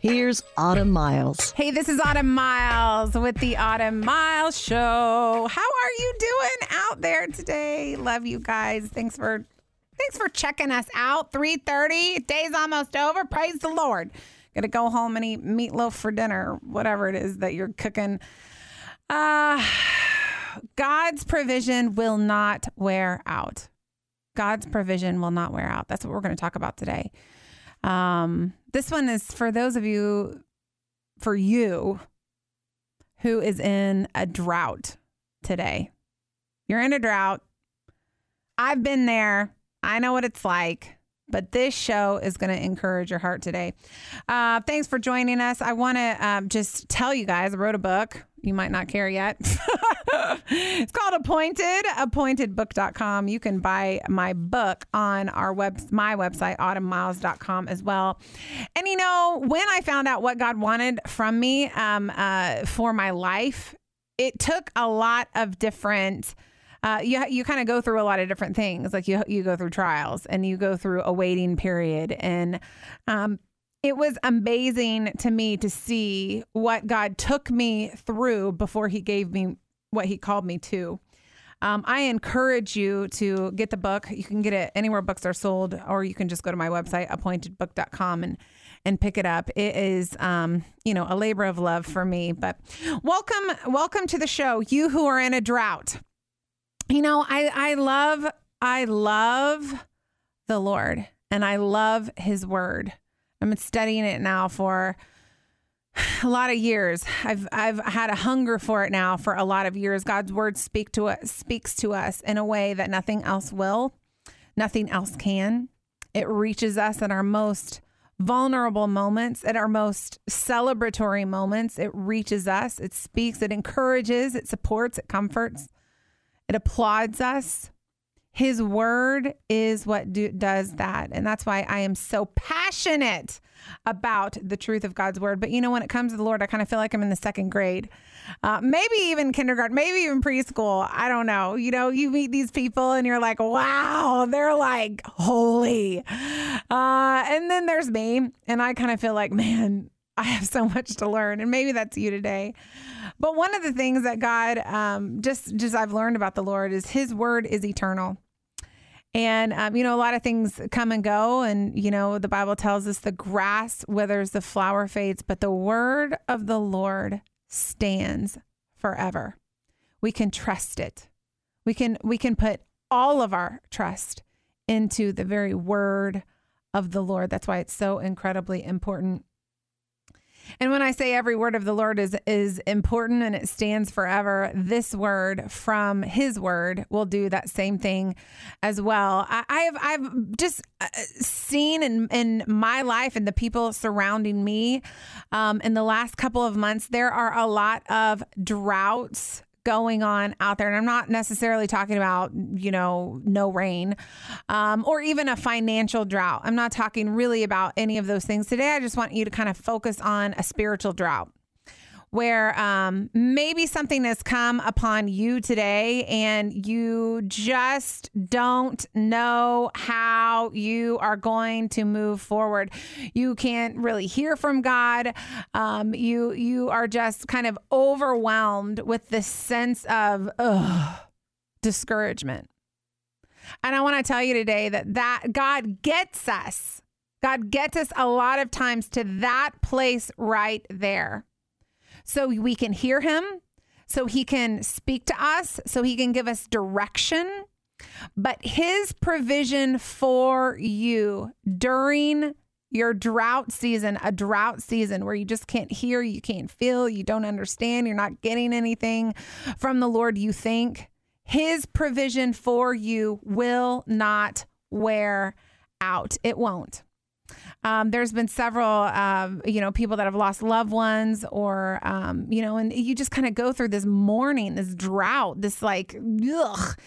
Here's Autumn Miles. Hey, this is Autumn Miles with the Autumn Miles Show. How are you doing out there today? Love you guys. Thanks for thanks for checking us out. 3:30. Day's almost over. Praise the Lord. Gonna go home and eat meatloaf for dinner, whatever it is that you're cooking. Uh God's provision will not wear out. God's provision will not wear out. That's what we're going to talk about today. Um, this one is for those of you, for you who is in a drought today. You're in a drought. I've been there. I know what it's like, but this show is going to encourage your heart today. Uh, thanks for joining us. I want to um, just tell you guys I wrote a book. You might not care yet. it's called Appointed, appointedbook.com. You can buy my book on our web, my website, autumnmiles.com as well. And you know, when I found out what God wanted from me um, uh, for my life, it took a lot of different uh, you you kind of go through a lot of different things. Like you you go through trials and you go through a waiting period, and um, it was amazing to me to see what God took me through before He gave me what He called me to. Um, I encourage you to get the book. You can get it anywhere books are sold, or you can just go to my website, appointedbook.com, and and pick it up. It is, um, you know, a labor of love for me. But welcome, welcome to the show. You who are in a drought. You know, I I love I love the Lord and I love his word. I'm studying it now for a lot of years. I've I've had a hunger for it now for a lot of years. God's word speak to us speaks to us in a way that nothing else will, nothing else can. It reaches us in our most vulnerable moments, at our most celebratory moments. It reaches us. It speaks. It encourages. It supports. It comforts. It applauds us. His word is what do, does that. And that's why I am so passionate about the truth of God's word. But you know, when it comes to the Lord, I kind of feel like I'm in the second grade, uh, maybe even kindergarten, maybe even preschool. I don't know. You know, you meet these people and you're like, wow, they're like holy. Uh, and then there's me, and I kind of feel like, man, I have so much to learn. And maybe that's you today. But one of the things that God, um, just just I've learned about the Lord is His word is eternal. And um, you know, a lot of things come and go, and you know, the Bible tells us the grass withers, the flower fades, but the word of the Lord stands forever. We can trust it. We can we can put all of our trust into the very word of the Lord. That's why it's so incredibly important and when I say every word of the Lord is is important and it stands forever, this word from His word will do that same thing as well. I, I've I've just uh, seen in in my life and the people surrounding me um, in the last couple of months, there are a lot of droughts going on out there. And I'm not necessarily talking about, you know, no rain um, or even a financial drought. I'm not talking really about any of those things. Today, I just want you to kind of focus on a spiritual drought where um, maybe something has come upon you today and you just don't know how you are going to move forward. You can't really hear from God. Um, you you are just kind of overwhelmed with this sense of ugh, discouragement. And I want to tell you today that that God gets us. God gets us a lot of times to that place right there so we can hear him, so he can speak to us, so he can give us direction. But his provision for you during your drought season, a drought season where you just can't hear, you can't feel, you don't understand, you're not getting anything from the Lord, you think his provision for you will not wear out. It won't. Um, there's been several, um, you know, people that have lost loved ones, or um, you know, and you just kind of go through this mourning, this drought, this like, ugh,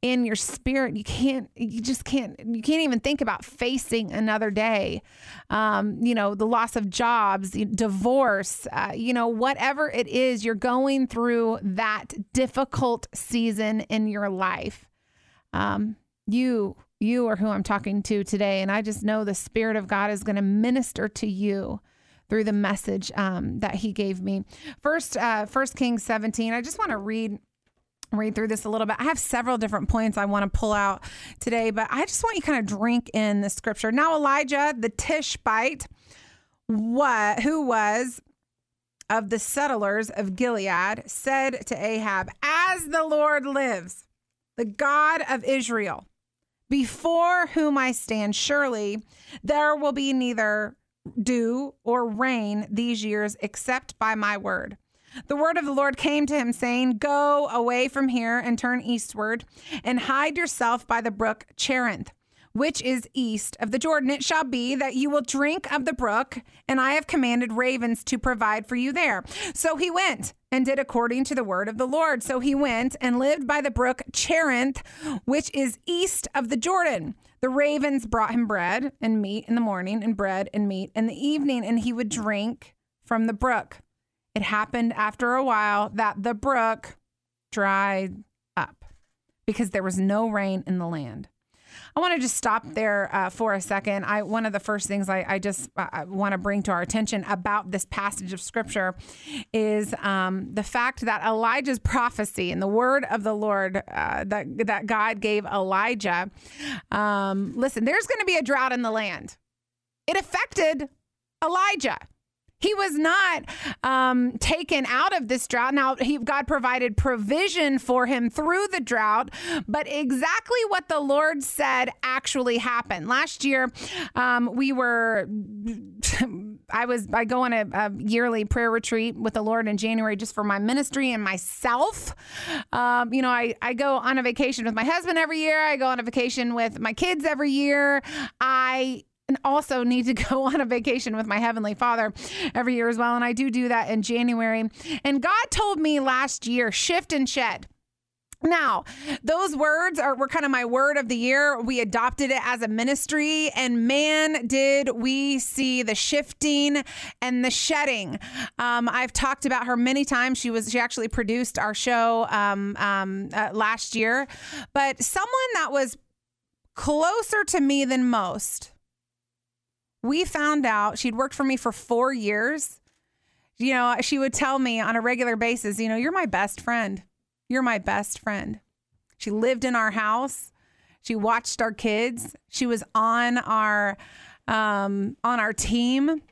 in your spirit. You can't, you just can't, you can't even think about facing another day. Um, you know, the loss of jobs, divorce, uh, you know, whatever it is, you're going through that difficult season in your life. Um, you you are who I'm talking to today. And I just know the Spirit of God is going to minister to you through the message um, that He gave me. First, uh, First Kings 17. I just want to read read through this a little bit. I have several different points I want to pull out today, but I just want you kind of drink in the scripture. Now, Elijah, the Tishbite, what who was of the settlers of Gilead, said to Ahab, As the Lord lives, the God of Israel, before whom I stand, surely there will be neither dew or rain these years except by my word. The word of the Lord came to him, saying, Go away from here and turn eastward, and hide yourself by the brook Cherith which is east of the Jordan. It shall be that you will drink of the brook, and I have commanded ravens to provide for you there. So he went and did according to the word of the Lord. So he went and lived by the brook Cherith, which is east of the Jordan. The ravens brought him bread and meat in the morning, and bread and meat in the evening, and he would drink from the brook. It happened after a while that the brook dried up because there was no rain in the land. I want to just stop there uh, for a second. I one of the first things I, I just uh, want to bring to our attention about this passage of scripture is um, the fact that Elijah's prophecy and the word of the Lord uh, that that God gave Elijah. Um, listen, there's going to be a drought in the land. It affected Elijah. He was not um, taken out of this drought. Now, he, God provided provision for him through the drought, but exactly what the Lord said actually happened. Last year, um, we were. I was I go on a, a, yearly prayer retreat with the Lord in January just for my ministry and myself. Um, you know, I, I go on a vacation with my husband every year. I go on a vacation with my kids every year. I and also need to go on a vacation with my heavenly father every year as well and i do do that in january and god told me last year shift and shed now, those words are were kind of my word of the year. We adopted it as a ministry, and man, did we see the shifting and the shedding. Um, I've talked about her many times. She was she actually produced our show um, um, uh, last year, but someone that was closer to me than most we found out she'd worked for me for four years. You know, she would tell me on a regular basis, you know, you're my best friend. You're my best friend. She lived in our house. She watched our kids. She was on our um, on our team.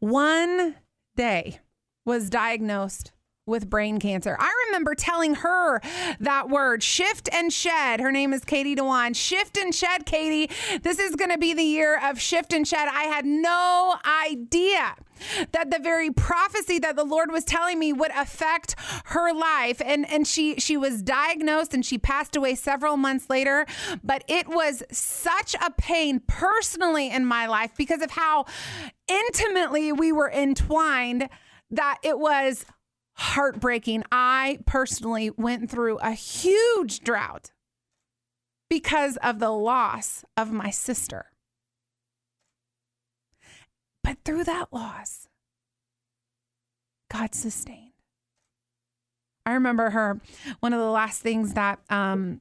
One day was diagnosed with brain cancer. I remember telling her that word, shift and shed. Her name is Katie Dewan. Shift and shed, Katie. This is going to be the year of shift and shed. I had no idea that the very prophecy that the Lord was telling me would affect her life and and she she was diagnosed and she passed away several months later but it was such a pain personally in my life because of how intimately we were entwined that it was heartbreaking. I personally went through a huge drought because of the loss of my sister. But through that loss, God sustained. I remember her, one of the last things that um,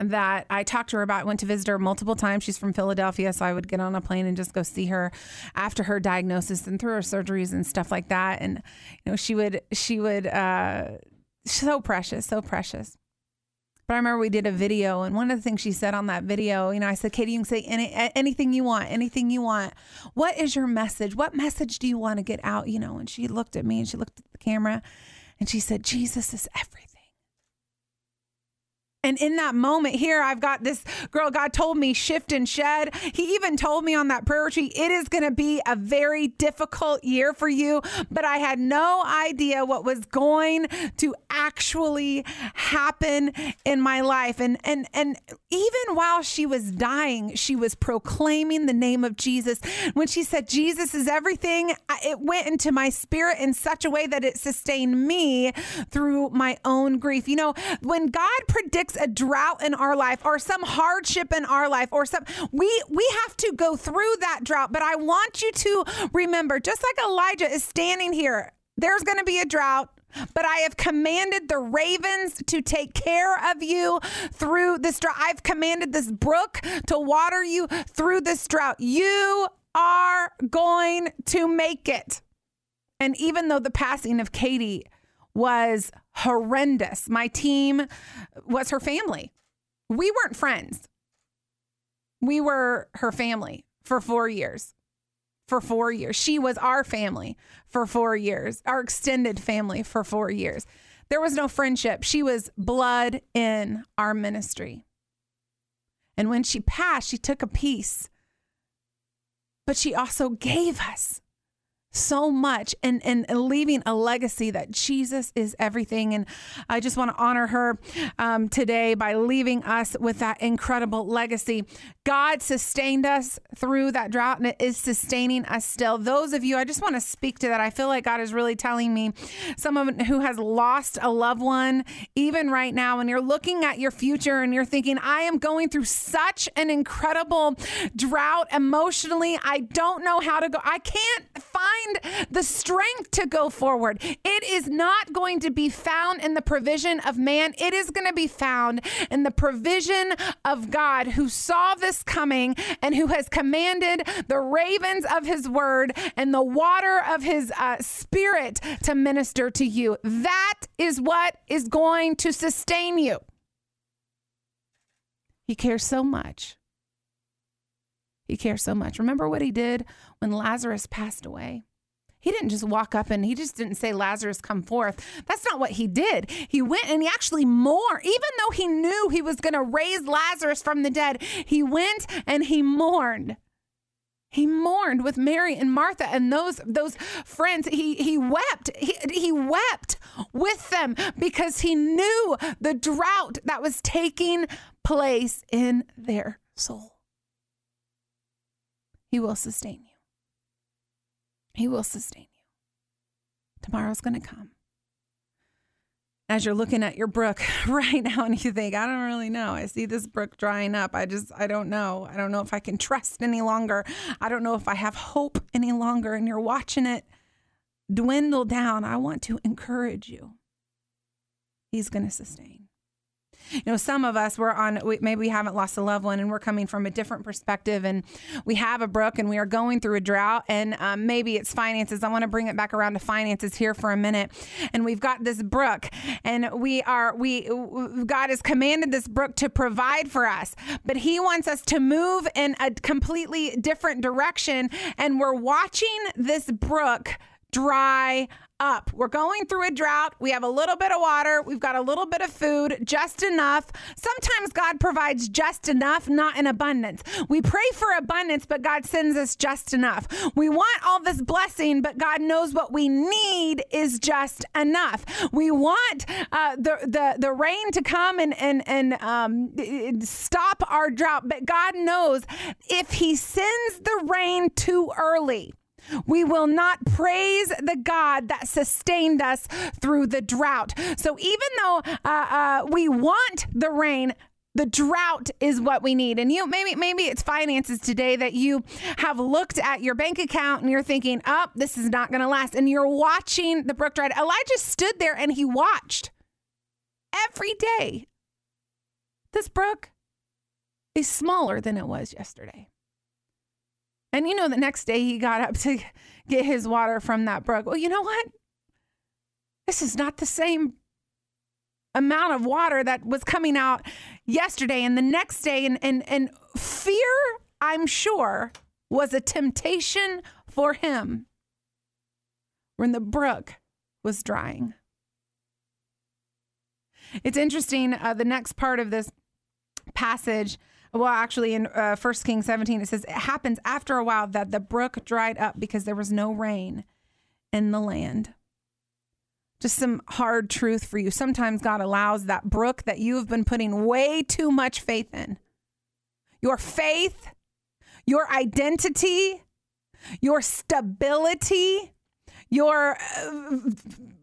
that I talked to her about. Went to visit her multiple times. She's from Philadelphia, so I would get on a plane and just go see her after her diagnosis and through her surgeries and stuff like that. And you know, she would she would uh, so precious, so precious. But I remember we did a video, and one of the things she said on that video, you know, I said, Katie, you can say any, anything you want, anything you want. What is your message? What message do you want to get out? You know, and she looked at me and she looked at the camera and she said, Jesus is everything. And in that moment here, I've got this girl, God told me, shift and shed. He even told me on that prayer retreat, it is going to be a very difficult year for you. But I had no idea what was going to actually happen in my life. And, and, and even while she was dying, she was proclaiming the name of Jesus. When she said, Jesus is everything, it went into my spirit in such a way that it sustained me through my own grief. You know, when God predicts a drought in our life or some hardship in our life or some we we have to go through that drought but i want you to remember just like elijah is standing here there's going to be a drought but I have commanded the ravens to take care of you through this drought. I've commanded this brook to water you through this drought. You are going to make it. And even though the passing of Katie was horrendous. My team was her family. We weren't friends. We were her family for four years. For four years. She was our family for four years, our extended family for four years. There was no friendship. She was blood in our ministry. And when she passed, she took a piece, but she also gave us so much and, and leaving a legacy that Jesus is everything. And I just want to honor her um, today by leaving us with that incredible legacy. God sustained us through that drought and it is sustaining us still. Those of you, I just want to speak to that. I feel like God is really telling me someone who has lost a loved one, even right now, and you're looking at your future and you're thinking, I am going through such an incredible drought emotionally. I don't know how to go. I can't find the strength to go forward. It is not going to be found in the provision of man, it is going to be found in the provision of God who saw this coming and who has commanded the ravens of his word and the water of his uh, spirit to minister to you. That is what is going to sustain you. He cares so much. He cares so much. Remember what he did when Lazarus passed away? He didn't just walk up and he just didn't say, Lazarus, come forth. That's not what he did. He went and he actually mourned, even though he knew he was going to raise Lazarus from the dead, he went and he mourned. He mourned with Mary and Martha and those those friends. He he wept. He, he wept with them because he knew the drought that was taking place in their soul. He will sustain you. He will sustain you. Tomorrow's going to come. As you're looking at your brook right now and you think, I don't really know. I see this brook drying up. I just, I don't know. I don't know if I can trust any longer. I don't know if I have hope any longer. And you're watching it dwindle down. I want to encourage you. He's going to sustain. You know, some of us, we're on, maybe we haven't lost a loved one and we're coming from a different perspective and we have a brook and we are going through a drought and um, maybe it's finances. I want to bring it back around to finances here for a minute. And we've got this brook and we are, we, God has commanded this brook to provide for us, but He wants us to move in a completely different direction. And we're watching this brook dry up. We're going through a drought. We have a little bit of water. We've got a little bit of food, just enough. Sometimes God provides just enough, not in abundance. We pray for abundance, but God sends us just enough. We want all this blessing, but God knows what we need is just enough. We want uh, the, the, the rain to come and, and, and um, stop our drought, but God knows if He sends the rain too early, we will not praise the God that sustained us through the drought. So even though uh, uh, we want the rain, the drought is what we need. And you maybe maybe it's finances today that you have looked at your bank account and you're thinking oh this is not going to last. And you're watching the brook dry. Elijah stood there and he watched every day. This brook is smaller than it was yesterday and you know, the next day he got up to get his water from that brook. Well, you know what? This is not the same amount of water that was coming out yesterday and the next day. And, and, and fear, I'm sure, was a temptation for him when the brook was drying. It's interesting. Uh, the next part of this passage, well, actually, in uh, 1 Kings 17, it says, It happens after a while that the brook dried up because there was no rain in the land. Just some hard truth for you. Sometimes God allows that brook that you have been putting way too much faith in. Your faith, your identity, your stability, your uh,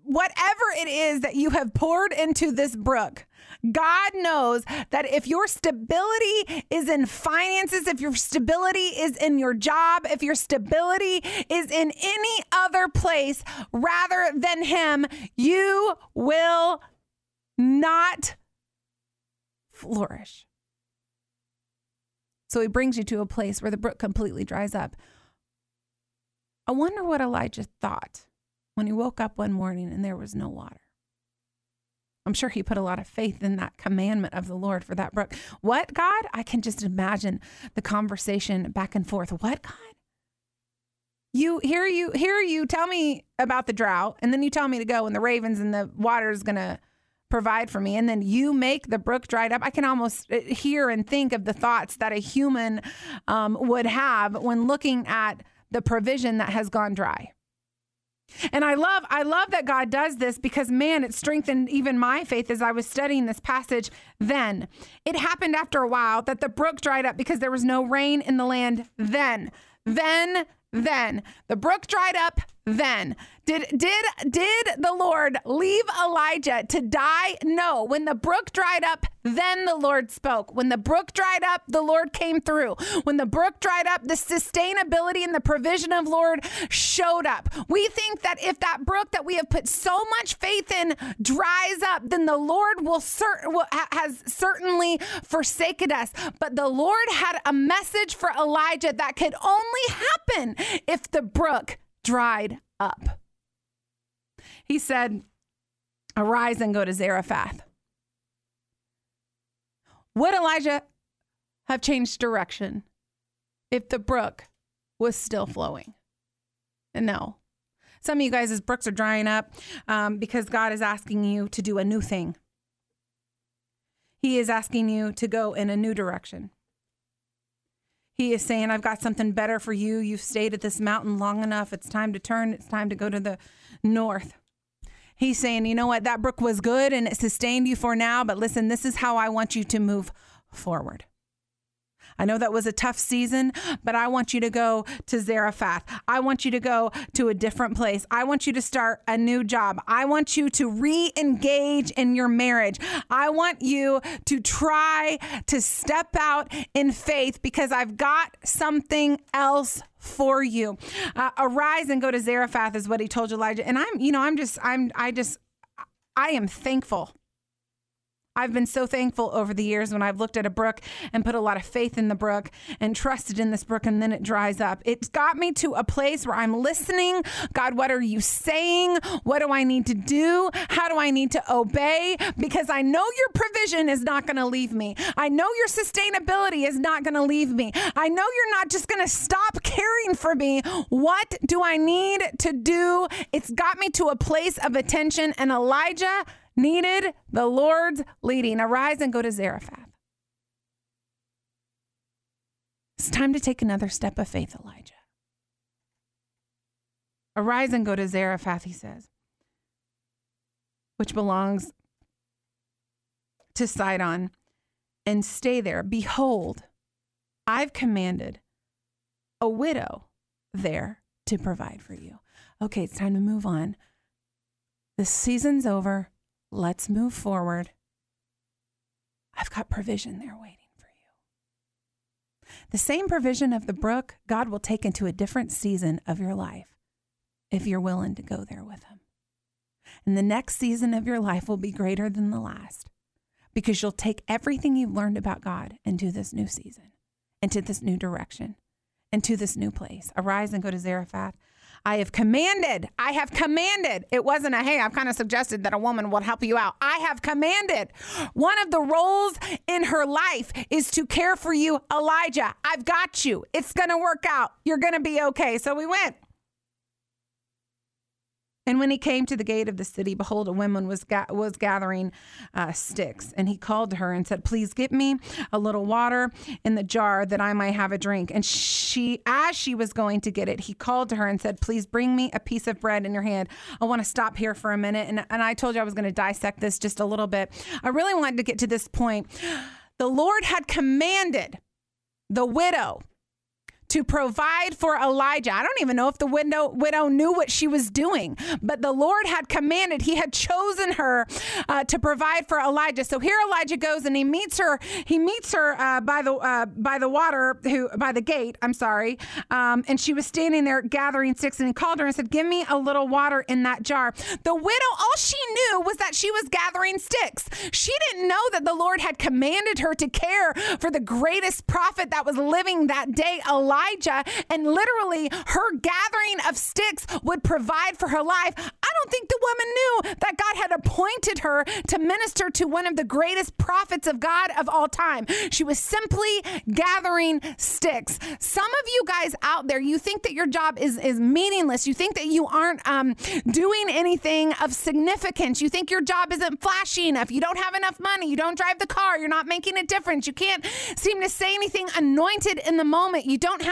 whatever it is that you have poured into this brook. God knows that if your stability is in finances, if your stability is in your job, if your stability is in any other place rather than Him, you will not flourish. So He brings you to a place where the brook completely dries up. I wonder what Elijah thought when he woke up one morning and there was no water. I'm sure he put a lot of faith in that commandment of the Lord for that brook. What, God? I can just imagine the conversation back and forth. What, God? You hear you hear you tell me about the drought, and then you tell me to go, and the ravens and the water is gonna provide for me, and then you make the brook dried up. I can almost uh, hear and think of the thoughts that a human um, would have when looking at the provision that has gone dry. And I love I love that God does this because man it strengthened even my faith as I was studying this passage then. It happened after a while that the brook dried up because there was no rain in the land then. Then then the brook dried up then did did did the lord leave elijah to die? No. When the brook dried up then the lord spoke. When the brook dried up the lord came through. When the brook dried up the sustainability and the provision of lord showed up. We think that if that brook that we have put so much faith in dries up then the lord will, cer- has certainly forsaken us. But the lord had a message for elijah that could only happen if the brook dried up. He said, Arise and go to Zarephath. Would Elijah have changed direction if the brook was still flowing? And no. Some of you guys' brooks are drying up um, because God is asking you to do a new thing. He is asking you to go in a new direction. He is saying, I've got something better for you. You've stayed at this mountain long enough. It's time to turn. It's time to go to the north. He's saying, you know what? That brook was good and it sustained you for now, but listen, this is how I want you to move forward. I know that was a tough season, but I want you to go to Zarephath. I want you to go to a different place. I want you to start a new job. I want you to re engage in your marriage. I want you to try to step out in faith because I've got something else for you. Uh, arise and go to Zarephath is what he told Elijah. And I'm, you know, I'm just, I'm, I just, I am thankful I've been so thankful over the years when I've looked at a brook and put a lot of faith in the brook and trusted in this brook and then it dries up. It's got me to a place where I'm listening. God, what are you saying? What do I need to do? How do I need to obey? Because I know your provision is not going to leave me. I know your sustainability is not going to leave me. I know you're not just going to stop caring for me. What do I need to do? It's got me to a place of attention. And Elijah needed the Lord's leading. Arise and go to Zarephath. It's time to take another step of faith, Elijah. Arise and go to Zarephath, he says, which belongs to Sidon, and stay there. Behold, I've commanded a widow there to provide for you. Okay, it's time to move on. The season's over. Let's move forward. I've got provision there waiting for you. The same provision of the brook, God will take into a different season of your life if you're willing to go there with Him. And the next season of your life will be greater than the last because you'll take everything you've learned about God into this new season, into this new direction, into this new place. Arise and go to Zarephath. I have commanded, I have commanded. It wasn't a, hey, I've kind of suggested that a woman would help you out. I have commanded. One of the roles in her life is to care for you, Elijah. I've got you. It's going to work out. You're going to be okay. So we went. And when he came to the gate of the city, behold, a woman was ga- was gathering uh, sticks, and he called to her and said, "Please get me a little water in the jar that I might have a drink." And she, as she was going to get it, he called to her and said, "Please bring me a piece of bread in your hand." I want to stop here for a minute, and and I told you I was going to dissect this just a little bit. I really wanted to get to this point. The Lord had commanded the widow to provide for Elijah. I don't even know if the widow, widow knew what she was doing, but the Lord had commanded, He had chosen her uh, to provide for Elijah. So here Elijah goes and he meets her. He meets her uh, by the uh, by the water, who by the gate. I'm sorry, um, and she was standing there gathering sticks, and he called her and said, "Give me a little water in that jar." The widow, all she knew was that she was gathering sticks. She didn't know that the Lord had commanded her to care for the greatest prophet that was living that day, Elijah. Elijah, and literally her gathering of sticks would provide for her life. I don't think the woman knew that God had appointed her to minister to one of the greatest prophets of God of all time. She was simply gathering sticks. Some of you guys out there, you think that your job is, is meaningless. You think that you aren't um, doing anything of significance. You think your job isn't flashy enough. You don't have enough money. You don't drive the car. You're not making a difference. You can't seem to say anything anointed in the moment. You don't have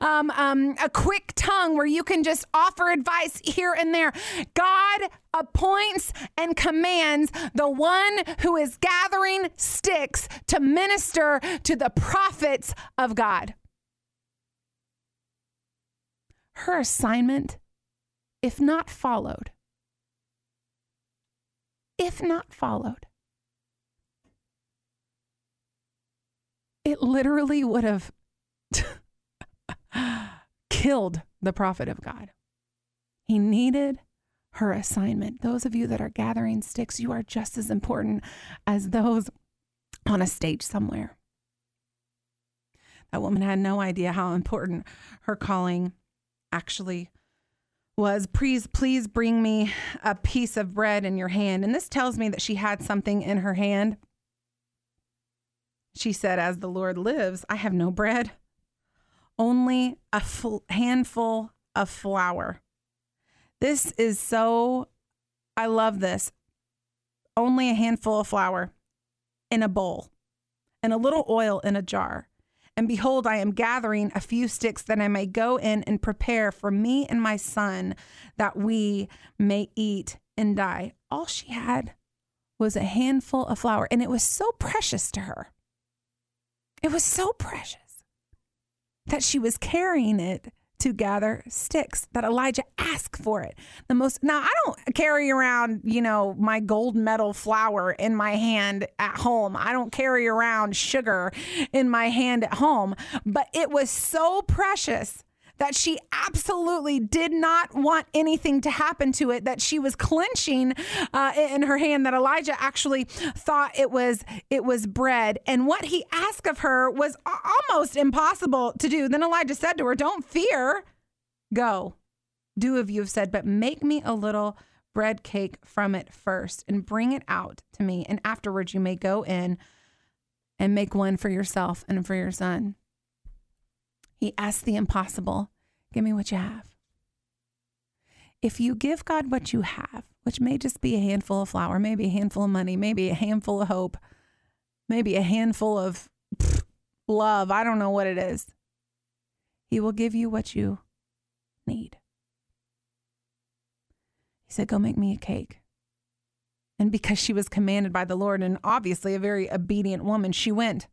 um, um, a quick tongue where you can just offer advice here and there. God appoints and commands the one who is gathering sticks to minister to the prophets of God. Her assignment, if not followed, if not followed, it literally would have killed the prophet of God. He needed her assignment. Those of you that are gathering sticks, you are just as important as those on a stage somewhere. That woman had no idea how important her calling actually was. Please, please bring me a piece of bread in your hand. And this tells me that she had something in her hand. She said, As the Lord lives, I have no bread only a fl- handful of flour. This is so, I love this. Only a handful of flour in a bowl and a little oil in a jar. And behold, I am gathering a few sticks that I may go in and prepare for me and my son that we may eat and die. All she had was a handful of flour, and it was so precious to her. It was so precious that she was carrying it to gather sticks that Elijah asked for it. The most now I don't carry around, you know, my gold medal flour in my hand at home. I don't carry around sugar in my hand at home, but it was so precious that she absolutely did not want anything to happen to it, that she was clenching uh, in her hand, that Elijah actually thought it was it was bread. And what he asked of her was almost impossible to do. Then Elijah said to her, Don't fear, go. Do of you have said, but make me a little bread cake from it first and bring it out to me. And afterwards you may go in and make one for yourself and for your son. He asked the impossible Give me what you have. If you give God what you have, which may just be a handful of flour, maybe a handful of money, maybe a handful of hope, maybe a handful of pff, love, I don't know what it is, He will give you what you need. He said, Go make me a cake. And because she was commanded by the Lord and obviously a very obedient woman, she went.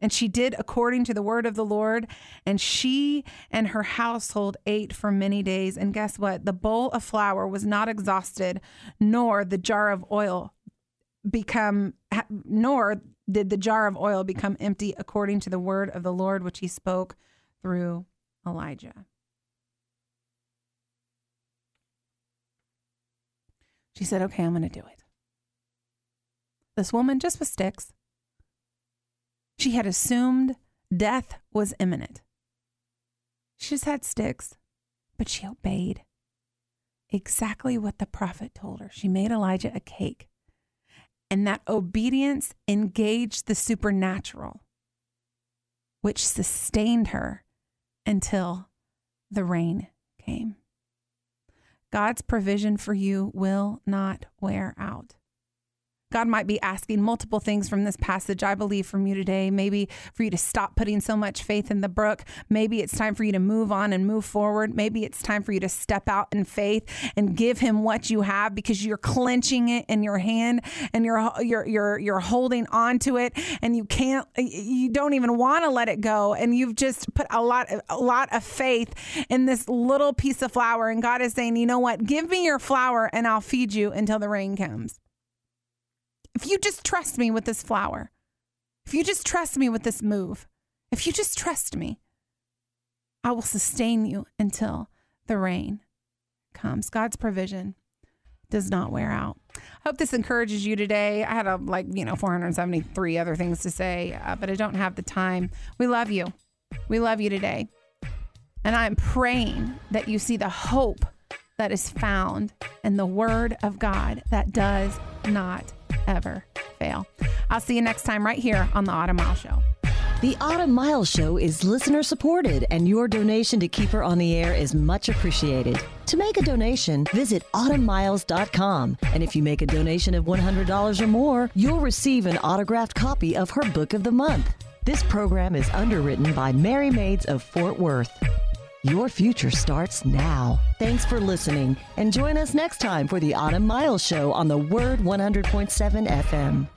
And she did according to the word of the Lord. And she and her household ate for many days. And guess what? The bowl of flour was not exhausted, nor the jar of oil become, nor did the jar of oil become empty according to the word of the Lord, which he spoke through Elijah. She said, Okay, I'm going to do it. This woman, just with sticks, she had assumed death was imminent. She just had sticks, but she obeyed exactly what the prophet told her. She made Elijah a cake. And that obedience engaged the supernatural, which sustained her until the rain came. God's provision for you will not wear out. God might be asking multiple things from this passage, I believe, from you today. Maybe for you to stop putting so much faith in the brook. Maybe it's time for you to move on and move forward. Maybe it's time for you to step out in faith and give him what you have because you're clenching it in your hand and you're you're you're you're holding on to it and you can't you don't even want to let it go and you've just put a lot a lot of faith in this little piece of flour and God is saying, "You know what? Give me your flour and I'll feed you until the rain comes." If you just trust me with this flour, if you just trust me with this move, if you just trust me, I will sustain you until the rain comes. God's provision does not wear out. I hope this encourages you today. I had a like, you know, 473 other things to say, uh, but I don't have the time. We love you. We love you today. And I'm praying that you see the hope that is found in the word of God that does not ever fail. I'll see you next time right here on the Autumn Mile Show. The Autumn Miles Show is listener supported, and your donation to keep her on the air is much appreciated. To make a donation, visit autumnmiles.com. And if you make a donation of $100 or more, you'll receive an autographed copy of her book of the month. This program is underwritten by Merry Maids of Fort Worth. Your future starts now. Thanks for listening, and join us next time for the Autumn Miles Show on the Word 100.7 FM.